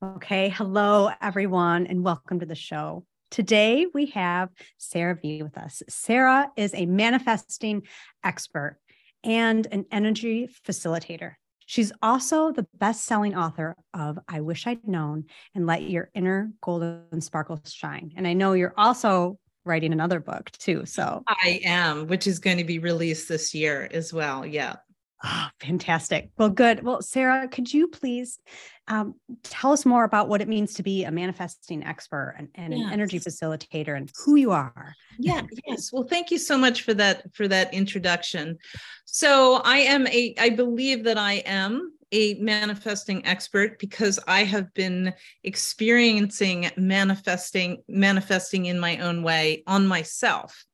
Okay, hello everyone, and welcome to the show. Today we have Sarah Vie with us. Sarah is a manifesting expert and an energy facilitator. She's also the best selling author of I Wish I'd Known and Let Your Inner Golden Sparkle Shine. And I know you're also writing another book too. So, I am, which is going to be released this year as well. Yeah. Oh, fantastic. Well, good. Well, Sarah, could you please um, tell us more about what it means to be a manifesting expert and, and an energy facilitator and who you are? Yeah. Yes. Well, thank you so much for that for that introduction. So I am a I believe that I am a manifesting expert because I have been experiencing manifesting manifesting in my own way on myself.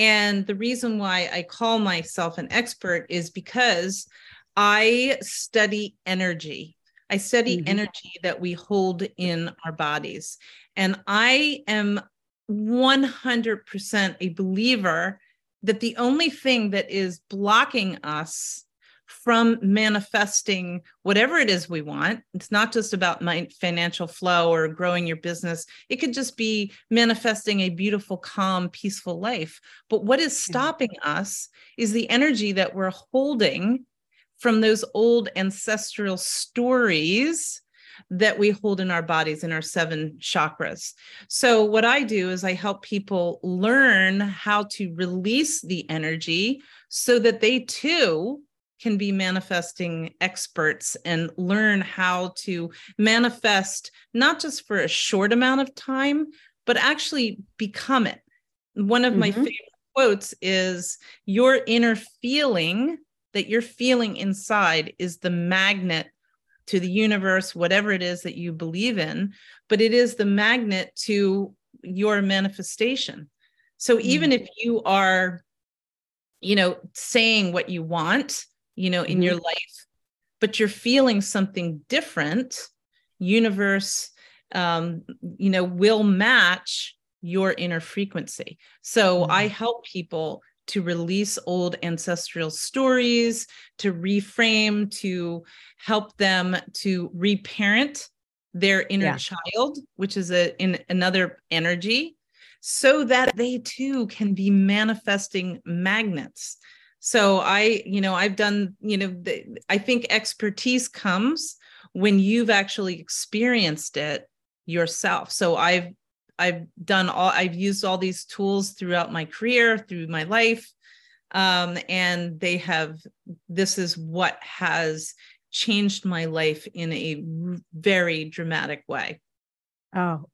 And the reason why I call myself an expert is because I study energy. I study Mhm. energy that we hold in our bodies. And I am 100% a believer that the only thing that is blocking us from manifesting whatever it is we want. It's not just about my financial flow or growing your business. It could just be manifesting a beautiful calm peaceful life. But what is mm-hmm. stopping us is the energy that we're holding from those old ancestral stories that we hold in our bodies in our seven chakras. So, what I do is I help people learn how to release the energy so that they too can be manifesting experts and learn how to manifest not just for a short amount of time, but actually become it. One of my Mhm. favorite quotes is Your inner feeling that you're feeling inside is the magnet to the universe, whatever it is that you believe in, but it is the magnet to your manifestation. So even if you are, you know, saying what you want, you know, in your life, but you're feeling something different, universe, um, you know, will match your inner frequency. So I help people to release old ancestral stories, to reframe, to help them to reparent their inner Yeah. child, which is a in another energy, so that they too can be manifesting magnets. So I, you know, I've done, you know, the, I think expertise comes when you've actually experienced it yourself. So I've I've done all I've used all these tools throughout my career, through my life. Um, and they have this is what has changed my life in a very dramatic way. Oh,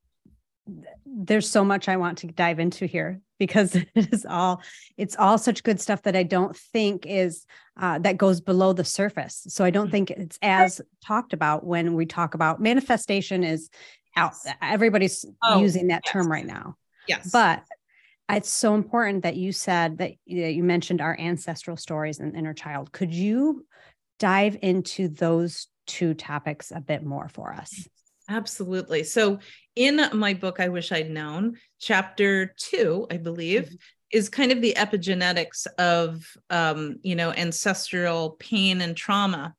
there's so much I want to dive into here because it is all it's all such good stuff that I don't think is uh, that goes below the surface. So I don't think it's as talked about when we talk about manifestation is out. Everybody's Oh, using that yes. term right now, Yes. but it's so important that you said that that you mentioned our ancestral stories and inner child. Could you dive into those two topics a bit more for us? Absolutely. So, in my book, I Wish I'd Known, chapter two, I believe, is kind of the epigenetics of, um, you know, ancestral pain and trauma.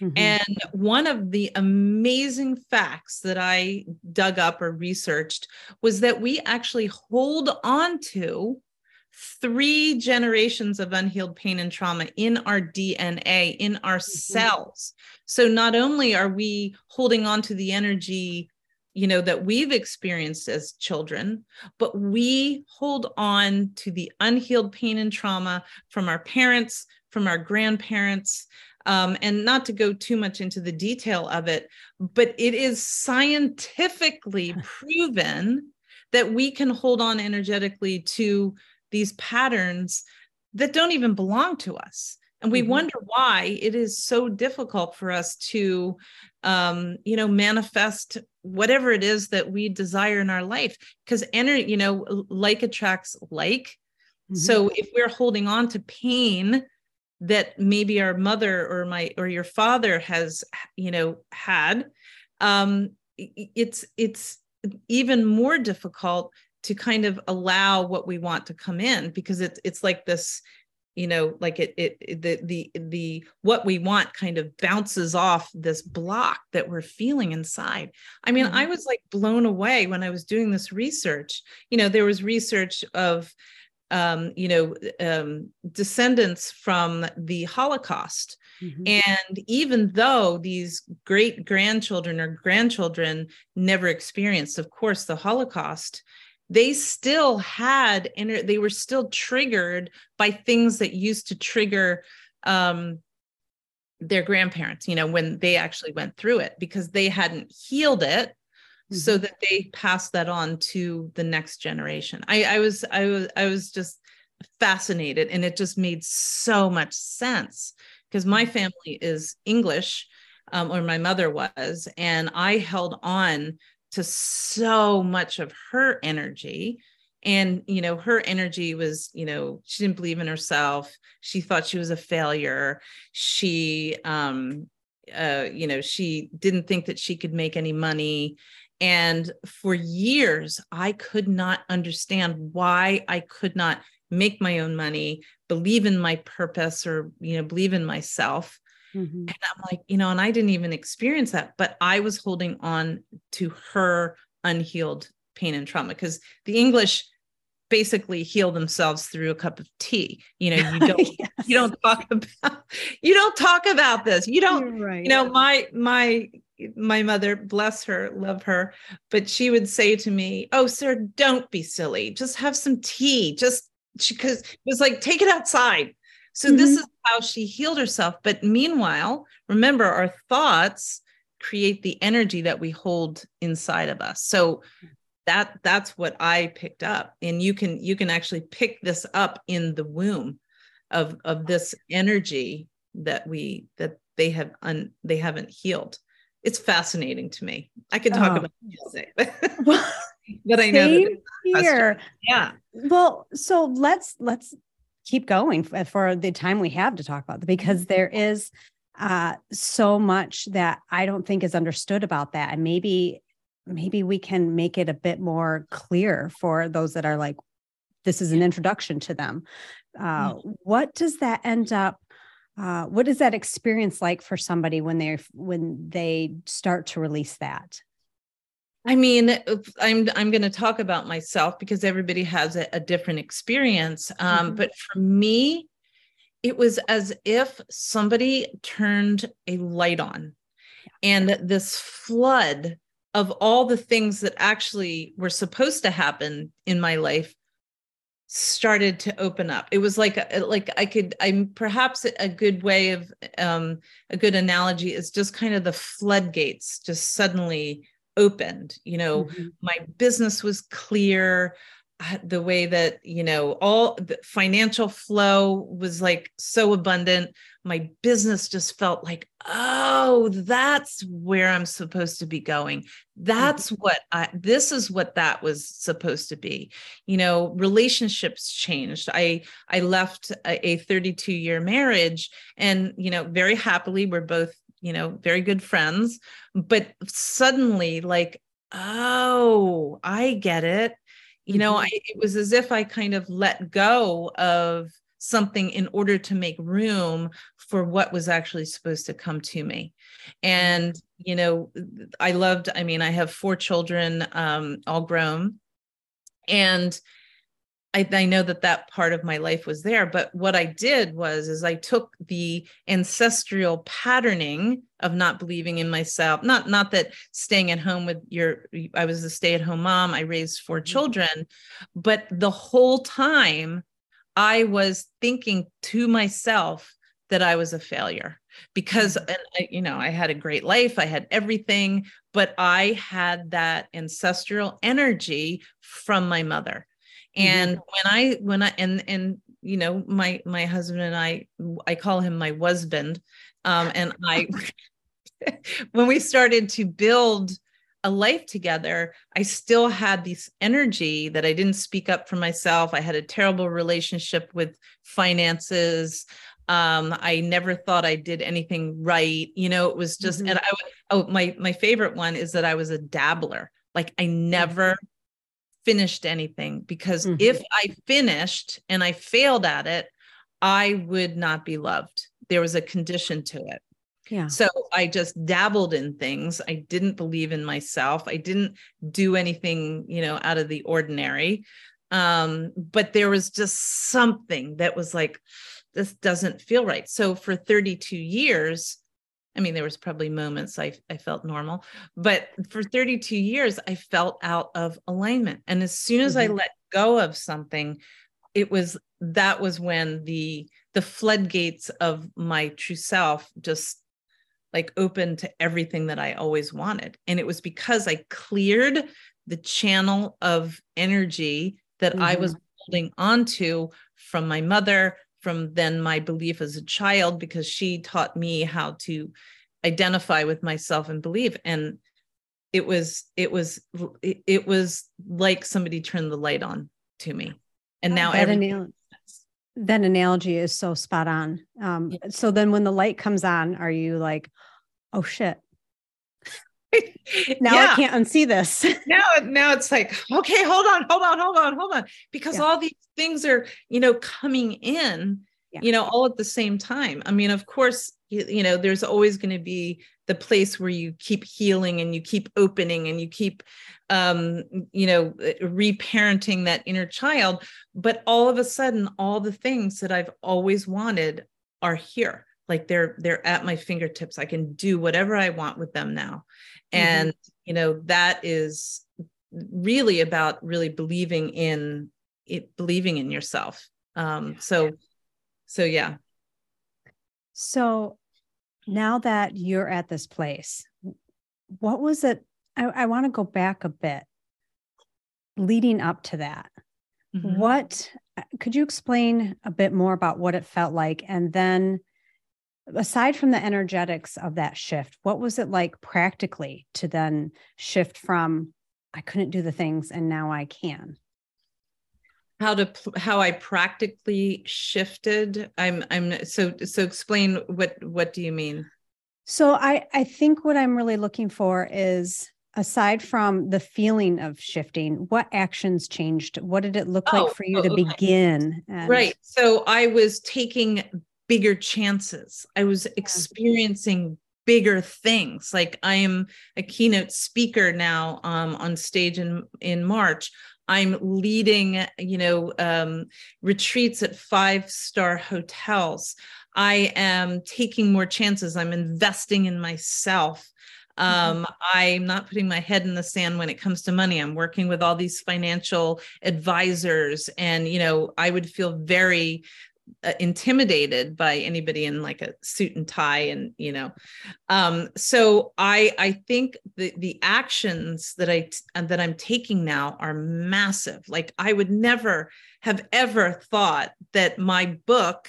Mhm. And one of the amazing facts that I dug up or researched was that we actually hold on to three generations of unhealed pain and trauma in our DNA, in our mm-hmm. cells. So not only are we holding on to the energy, you know, that we've experienced as children, but we hold on to the unhealed pain and trauma from our parents, from our grandparents. Um, and not to go too much into the detail of it, but it is scientifically proven that we can hold on energetically to these patterns that don't even belong to us and we mm-hmm. wonder why it is so difficult for us to um, you know manifest whatever it is that we desire in our life because energy you know like attracts like mm-hmm. so if we're holding on to pain that maybe our mother or my or your father has you know had um it's it's even more difficult to kind of allow what we want to come in because it's it's like this you know like it, it the the the what we want kind of bounces off this block that we're feeling inside i mean mm-hmm. i was like blown away when i was doing this research you know there was research of um, you know um, descendants from the holocaust mm-hmm. and even though these great grandchildren or grandchildren never experienced of course the holocaust they still had and they were still triggered by things that used to trigger um, their grandparents you know when they actually went through it because they hadn't healed it mm-hmm. so that they passed that on to the next generation I, I was i was i was just fascinated and it just made so much sense because my mm-hmm. family is english um, or my mother was and i held on to so much of her energy. And you know her energy was you know she didn't believe in herself. She thought she was a failure. She um uh you know she didn't think that she could make any money. And for years i could not understand why i could not make my own money believe in my purpose or you know believe in myself Mm-hmm. And I'm like, you know, and I didn't even experience that, but I was holding on to her unhealed pain and trauma because the English basically heal themselves through a cup of tea. You know, you don't yes. you don't talk about you don't talk about this. You don't right. you know, my my my mother, bless her, love her, but she would say to me, "Oh, sir, don't be silly. Just have some tea. Just because it was like take it outside so mm-hmm. this is how she healed herself. But meanwhile, remember our thoughts create the energy that we hold inside of us. So that that's what I picked up. And you can you can actually pick this up in the womb of of this energy that we that they have un, they haven't healed. It's fascinating to me. I could talk oh. about music. but I know here. Yeah. Well, so let's let's keep going for the time we have to talk about it because there is uh, so much that I don't think is understood about that. And maybe, maybe we can make it a bit more clear for those that are like, this is an introduction to them. Uh, mm-hmm. What does that end up? Uh, what is that experience like for somebody when they when they start to release that? I mean, I'm I'm going to talk about myself because everybody has a, a different experience. Um, mm-hmm. But for me, it was as if somebody turned a light on, and this flood of all the things that actually were supposed to happen in my life started to open up it was like like i could i'm perhaps a good way of um a good analogy is just kind of the floodgates just suddenly opened you know mm-hmm. my business was clear the way that you know all the financial flow was like so abundant my business just felt like oh that's where i'm supposed to be going that's mm-hmm. what i this is what that was supposed to be you know relationships changed i i left a, a 32 year marriage and you know very happily we're both you know, very good friends. But suddenly, like, oh, I get it. You know, mm-hmm. I, it was as if I kind of let go of something in order to make room for what was actually supposed to come to me. And, you know, I loved, I mean, I have four children, um, all grown. And I, I know that that part of my life was there but what i did was is i took the ancestral patterning of not believing in myself not not that staying at home with your i was a stay-at-home mom i raised 4 mm-hmm. children but the whole time i was thinking to myself that i was a failure because mm-hmm. and I, you know i had a great life i had everything but i had that ancestral energy from my mother. And mm-hmm. when i when i and and you know my my husband and i i call him my husband um and i when we started to build a life together i still had this energy that i didn't speak up for myself i had a terrible relationship with finances um i never thought i did anything right you know it was just mm-hmm. and i oh my my favorite one is that i was a dabbler like i never finished anything because mm-hmm. if I finished and I failed at it, I would not be loved. There was a condition to it. Yeah. So I just dabbled in things. I didn't believe in myself. I didn't do anything, you know, out of the ordinary. Um, but there was just something that was like, this doesn't feel right. So for 32 years, I mean, there was probably moments I, I felt normal, but for 32 years, I felt out of alignment. And as soon as mm-hmm. I let go of something, it was that was when the the floodgates of my true self just like opened to everything that I always wanted. And it was because I cleared the channel of energy that mm-hmm. I was mm-hmm. holding onto from my mother, from then my belief as a child because she taught me how to identify with myself and believe. And it was it was it was like somebody turned the light on to me. And now that, anal- that analogy is so spot on. Um, yeah. so then when the light comes on are you like oh shit now yeah. I can't unsee this. now, now it's like, okay, hold on, hold on, hold on, hold on, because yeah. all these things are, you know, coming in, yeah. you know, all at the same time. I mean, of course, you, you know, there's always going to be the place where you keep healing and you keep opening and you keep, um, you know, reparenting that inner child. But all of a sudden, all the things that I've always wanted are here like they're they're at my fingertips i can do whatever i want with them now. And mm-hmm. you know that is really about really believing in it believing in yourself. Um so so yeah. So now that you're at this place what was it? I, I want to go back a bit leading up to that. Mm-hmm. what could you explain a bit more about what it felt like? And then aside from the energetics of that shift, what was it like practically to then shift from I couldn't do the things and now I can? How to how I practically shifted. I'm I'm so so explain what what do you mean? So I I think what I'm really looking for is aside from the feeling of shifting what actions changed what did it look oh, like for you oh, to okay. begin and- right so i was taking bigger chances. I was experiencing bigger things. Like I am a keynote speaker now um, on stage in in March. I'm leading, you know, um, retreats at five star hotels. I am taking more chances. I'm investing in myself. Mm-hmm. Um, I'm not putting my head in the sand when it comes to money. I'm working with all these financial advisors, and you know, I would feel very uh, intimidated by anybody in like a suit and tie and you know um so i i think the the actions that i that i'm taking now are massive like i would never have ever thought that my book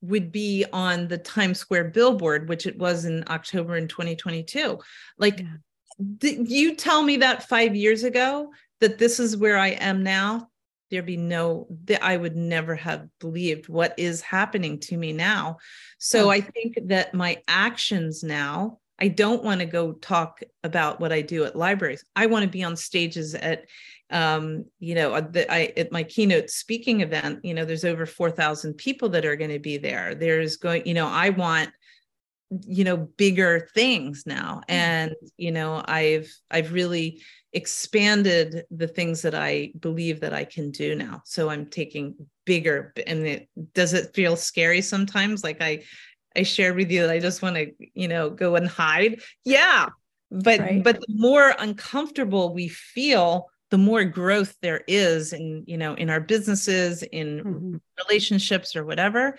would be on the Times Square billboard, which it was in October in 2022. Like, yeah. you tell me that five years ago that this is where I am now? There be no that i would never have believed what is happening to me now. So i think that my actions now i don't want to go talk about what i do at libraries. I want to be on stages at um, you know the, I, at my keynote speaking event you know there's over 4000 people that are going to be there. There's going you know i want you know bigger things now Mm. and you know i've i've really expanded the things that i believe that i can do now so i'm taking bigger and it does it feel scary sometimes like i i shared with you that i just want to you know go and hide yeah but Right. but the more uncomfortable we feel the more growth there is in you know in our businesses in Mhm. relationships or whatever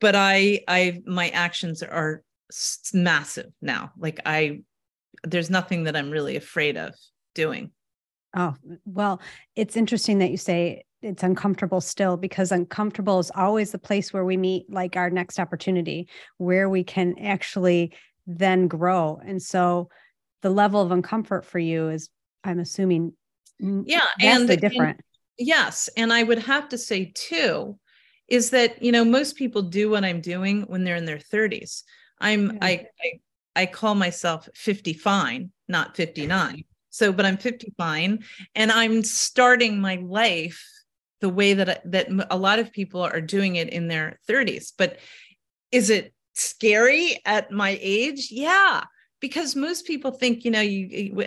but i i my actions are massive now like i there's nothing that i'm really afraid of doing Oh, well, it's interesting that you say it's uncomfortable still because uncomfortable is always the place where we meet like our next opportunity where we can actually then grow. And so the level of uncomfort for you is, I'm assuming, yeah and and- different. yes and i would have to say too is that you know most people do what i'm doing when they're in their 30s i'm Yeah. I, I i call myself 50 fine not 59 so but i'm 50 fine and i'm starting my life the way that that a lot of people are doing it in their 30s but is it scary at my age? Yeah because most people think you know you you-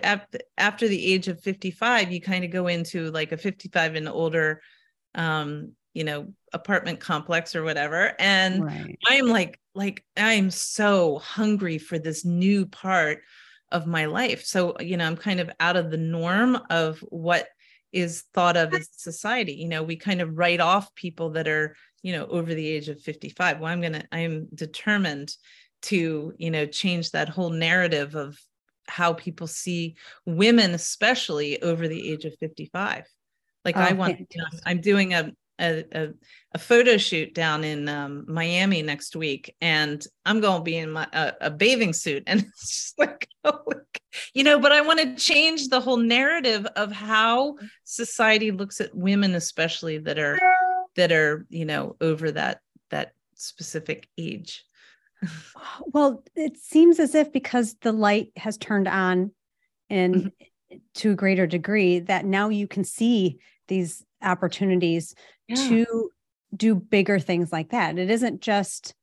after the age of 55 you kind of go into like a 55 and older um you know apartment complex or whatever. And right. i'm like like i'm so hungry for this new part of my life. So you know i'm kind of out of the norm of what is thought of as society. You know we kind of write off people that are you know over the age of 55 well i'm gonna i'm determined to you know change that whole narrative of how people see women especially over the age of 55 like i Oh, want you know, i'm doing a a, a a photo shoot down in um, Miami next week, and I'm going to be in my a, a bathing suit, and it's just like, oh, you know. But I want to change the whole narrative of how society looks at women, especially that are that are you know over that that specific age. Well, it seems as if because the light has turned on and Mm-hmm. to a greater degree that now you can see these opportunities to do bigger things like that. It isn't just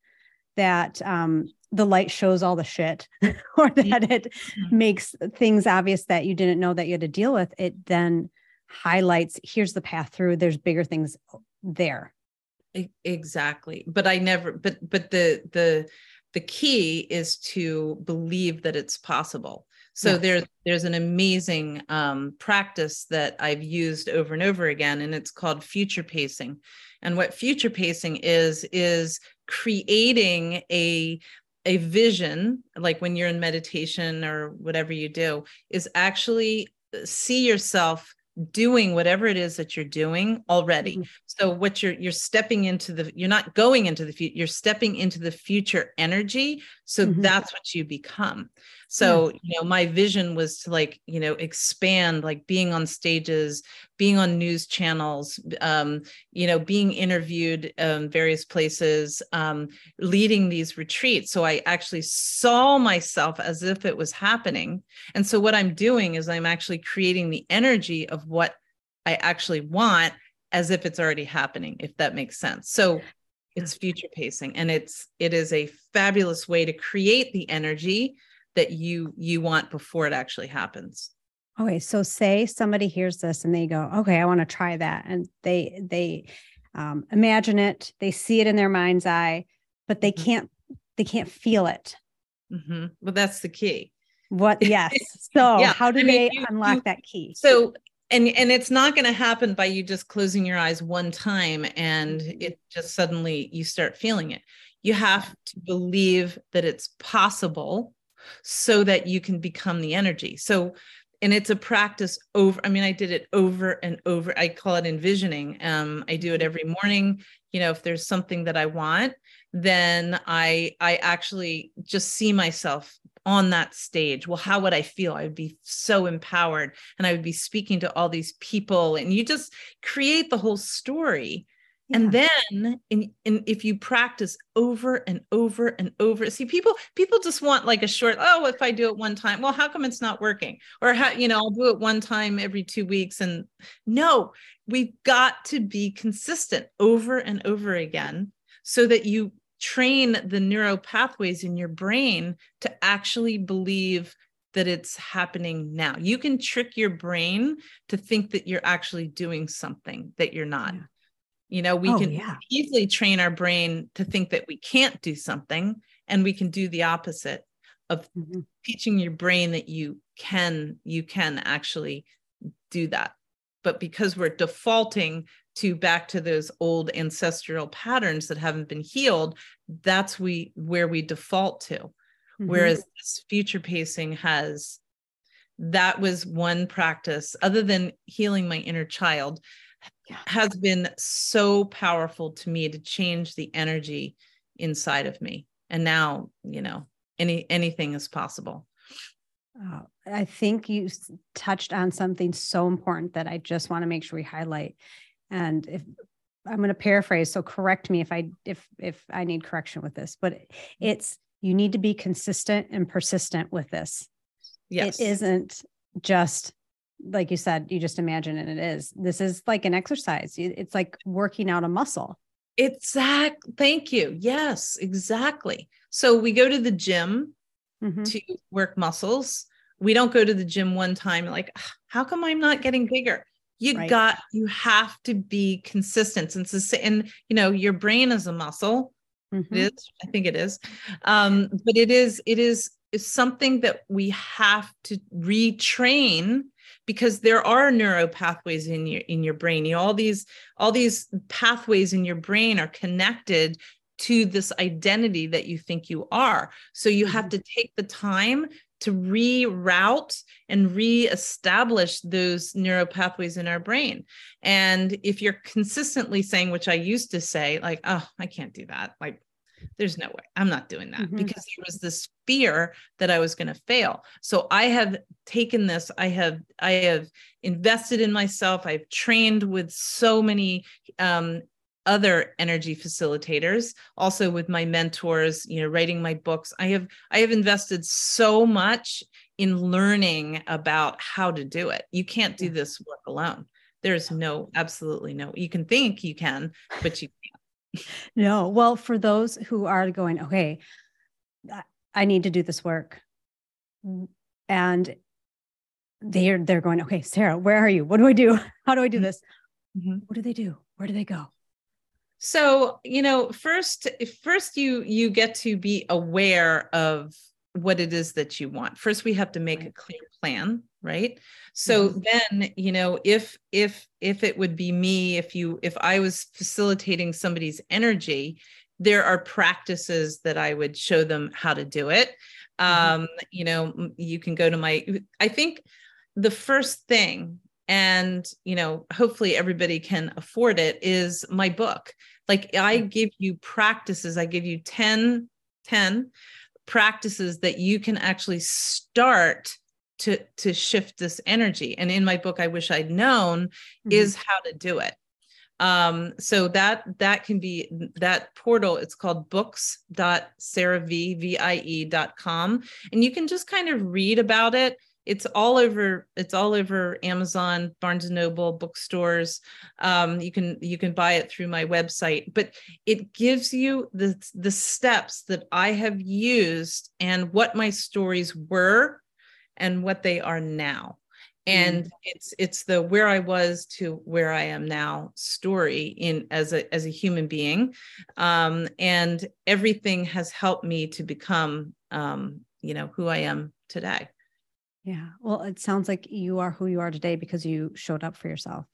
that um, the light shows all the shit or that it makes things obvious that you didn't know that you had to deal with. It then highlights here's the path through, there's bigger things there. Exactly but i never but but the the the key is to believe that it's possible so Yes. there's there's an amazing um, practice that i've used over and over again and it's called future pacing and what future pacing is is creating a a vision like when you're in meditation or whatever you do is actually uh, see yourself doing whatever it is that you're doing already Mhm. so what you're you're stepping into the you're not going into the future you're stepping into the future energy so Mhm. that's what you become so you know my vision was to like you know expand like being on stages being on news channels um you know being interviewed um various places um leading these retreats. So i actually saw myself as if it was happening. And so what i'm doing is i'm actually creating the energy of what i actually want as if it's already happening if that makes sense. So it's future pacing and it's it is a fabulous way to create the energy that you you want before it actually happens Okay, so say somebody hears this and they go, "Okay, I want to try that," and they they um, imagine it, they see it in their mind's eye, but they Mhm. can't they can't feel it. hmm but that's the key What? Yes. So Yeah, how do I mean, they you- unlock you- that key? so and and it's not going to happen by you just closing your eyes one time and Mhm. it just suddenly you start feeling it you have to believe that it's possible so that you can become the energy. So and it's a practice over i mean i did it over and over. I call it envisioning. Um i do it Mhm. every morning. You know if there's something that i want then i i actually just see myself on that stage. Well how would i feel? I would be so empowered and i would be speaking to all these people. And you just create the whole story and then in, in, if you practice over and over and over see people people just want like a short oh if i do it one time well how come it's not working or how you know i'll do it one time every two weeks and no we've got to be consistent over and over again so that you train the neural pathways in your brain to actually believe that it's happening now. You can trick your brain to think that you're actually doing something that you're not. Yeah. You know, we oh, can yeah. easily train our brain to think that we can't do something, and we can do the opposite of mm-hmm. teaching your brain that you can you can actually do that. But because we're defaulting to back to those old ancestral patterns that haven't been healed, that's we where we default to. Mm-hmm. Whereas this future pacing has that was one practice other than healing my inner child yeah. has been so powerful to me to change the energy inside of me. And now you know any anything is possible. Oh, i think you touched on something so important that i just want to make sure we highlight. And if i'm going to paraphrase so correct me if i if if i need correction with this but it's you need to be consistent and persistent with this. Yes. it isn't just like you said you just imagine it, it is. This is like an exercise. It's like working out a muscle. Exact thank you. Yes exactly. So we go to the gym mm-hmm. to work muscles. We don't go to the gym one time like how come i'm not getting bigger? You right. got you have to be consistent and and you know your brain is a muscle. Mm-hmm. it is i think it is. Um but it is it is is something that we have to retrain because there are neuro pathways in your in your brain you know, all these all these pathways in your brain are connected to this identity that you think you are so you have mm-hmm. to take the time to reroute and reestablish those neuro pathways in our brain. And if you're consistently saying, which I used to say, like, oh, I can't do that, like, there's no way. I'm not doing that mm-hmm. because there was this fear that I was going to fail. So I have taken this, I have, I have invested in myself. I've trained with so many um, other energy facilitators also with my mentors you know writing my books. I have i have invested so much in learning about how to do it. You can't do this work alone. There's no absolutely no you can think you can but you can't no well for those who are going okay i need to do this work and they're they're going okay sarah where are you? What do i do? How do i do mm-hmm. this? Mm-hmm. what do they do? Where do they go? So you know first first you you get to be aware of what it is that you want. First we have to make a clear plan right? So mm-hmm. then you know if if if it would be me if you if i was facilitating somebody's energy there are practices that i would show them how to do it. Mm-hmm. um you know you can go to my i think the first thing and you know hopefully everybody can afford it is my book. Like I give you practices, I give you 10, 10 practices that you can actually start to to shift this energy. And in my book, I wish I'd known mm-hmm. is how to do it. Um, so that that can be that portal, it's called books.sarahvie.com. And you can just kind of read about it it's all over it's all over amazon barnes and noble bookstores. Um, you can you can buy it through my website but it gives you the the steps that i have used and what my stories were and what they are now. And mm. it's it's the where i was to where i am now story in as a as a human being. Um, and everything has helped me to become um, you know who i am today yeah. Well, it sounds like you are who you are today because you showed up for yourself.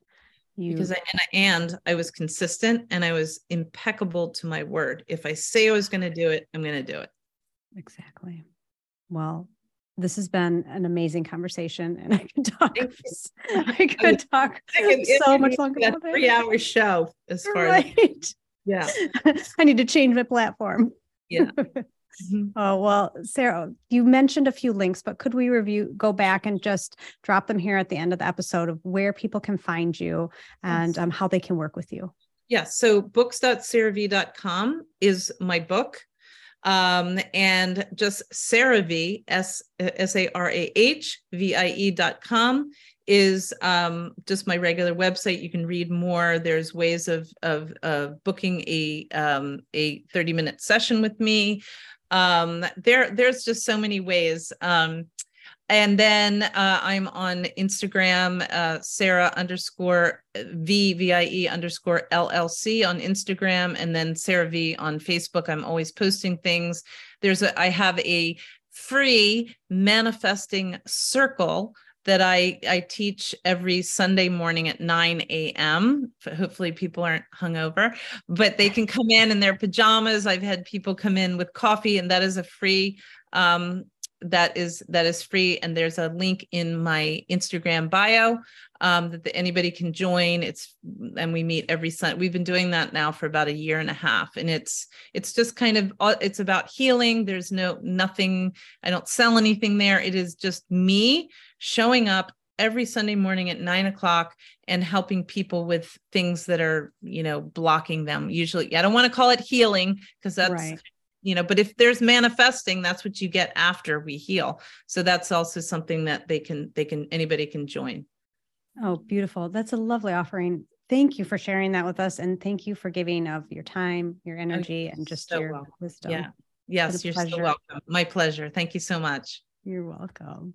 You because I and, I and I was consistent and I was impeccable to my word. If I say I was going to do it, I'm going to do it. Exactly. Well, this has been an amazing conversation and I could talk I could talk I can, so much longer. A three hour show as far right. as yeah. I need to change my platform. Yeah. Mm-hmm. Oh, well, Sarah, you mentioned a few links, but could we review, go back and just drop them here at the end of the episode of where people can find you and um, how they can work with you? Yes. So books.sarahvie.com is my book. Um, and just Sarah Vie, S A R A H V I E dot com is um, just my regular website. You can read more. There's ways of of, of booking a um, a 30 minute session with me. Um, there there's just so many ways. Um, and then uh, I'm on Instagram, uh, Sarah underscore V V I E underscore LLC on Instagram, and then Sarah Vie on Facebook. I'm always posting things. There's a I have a free manifesting circle that I I teach every Sunday morning at 9 a.m. Hopefully people aren't hungover, but they can come in in their pajamas. I've had people come in with coffee, and that is a free um, that is that is free and there's a link in my instagram bio um, that the, anybody can join. It's and we meet every sunday we've been doing that now for about a year and a half and it's it's just kind of it's about healing. There's no nothing i don't sell anything there. It is just me showing up every sunday morning at nine o'clock and helping people with things that are you know blocking them. Usually i don't want to call it healing because that's right you know but if there's manifesting that's what you get after we heal. So that's also something that they can they can anybody can join. Oh beautiful. That's a lovely offering. Thank you for sharing that with us and thank you for giving of your time your oh, energy and just so your welcome. wisdom. Yeah. Yes you're pleasure. so welcome. My pleasure. Thank you so much. You're welcome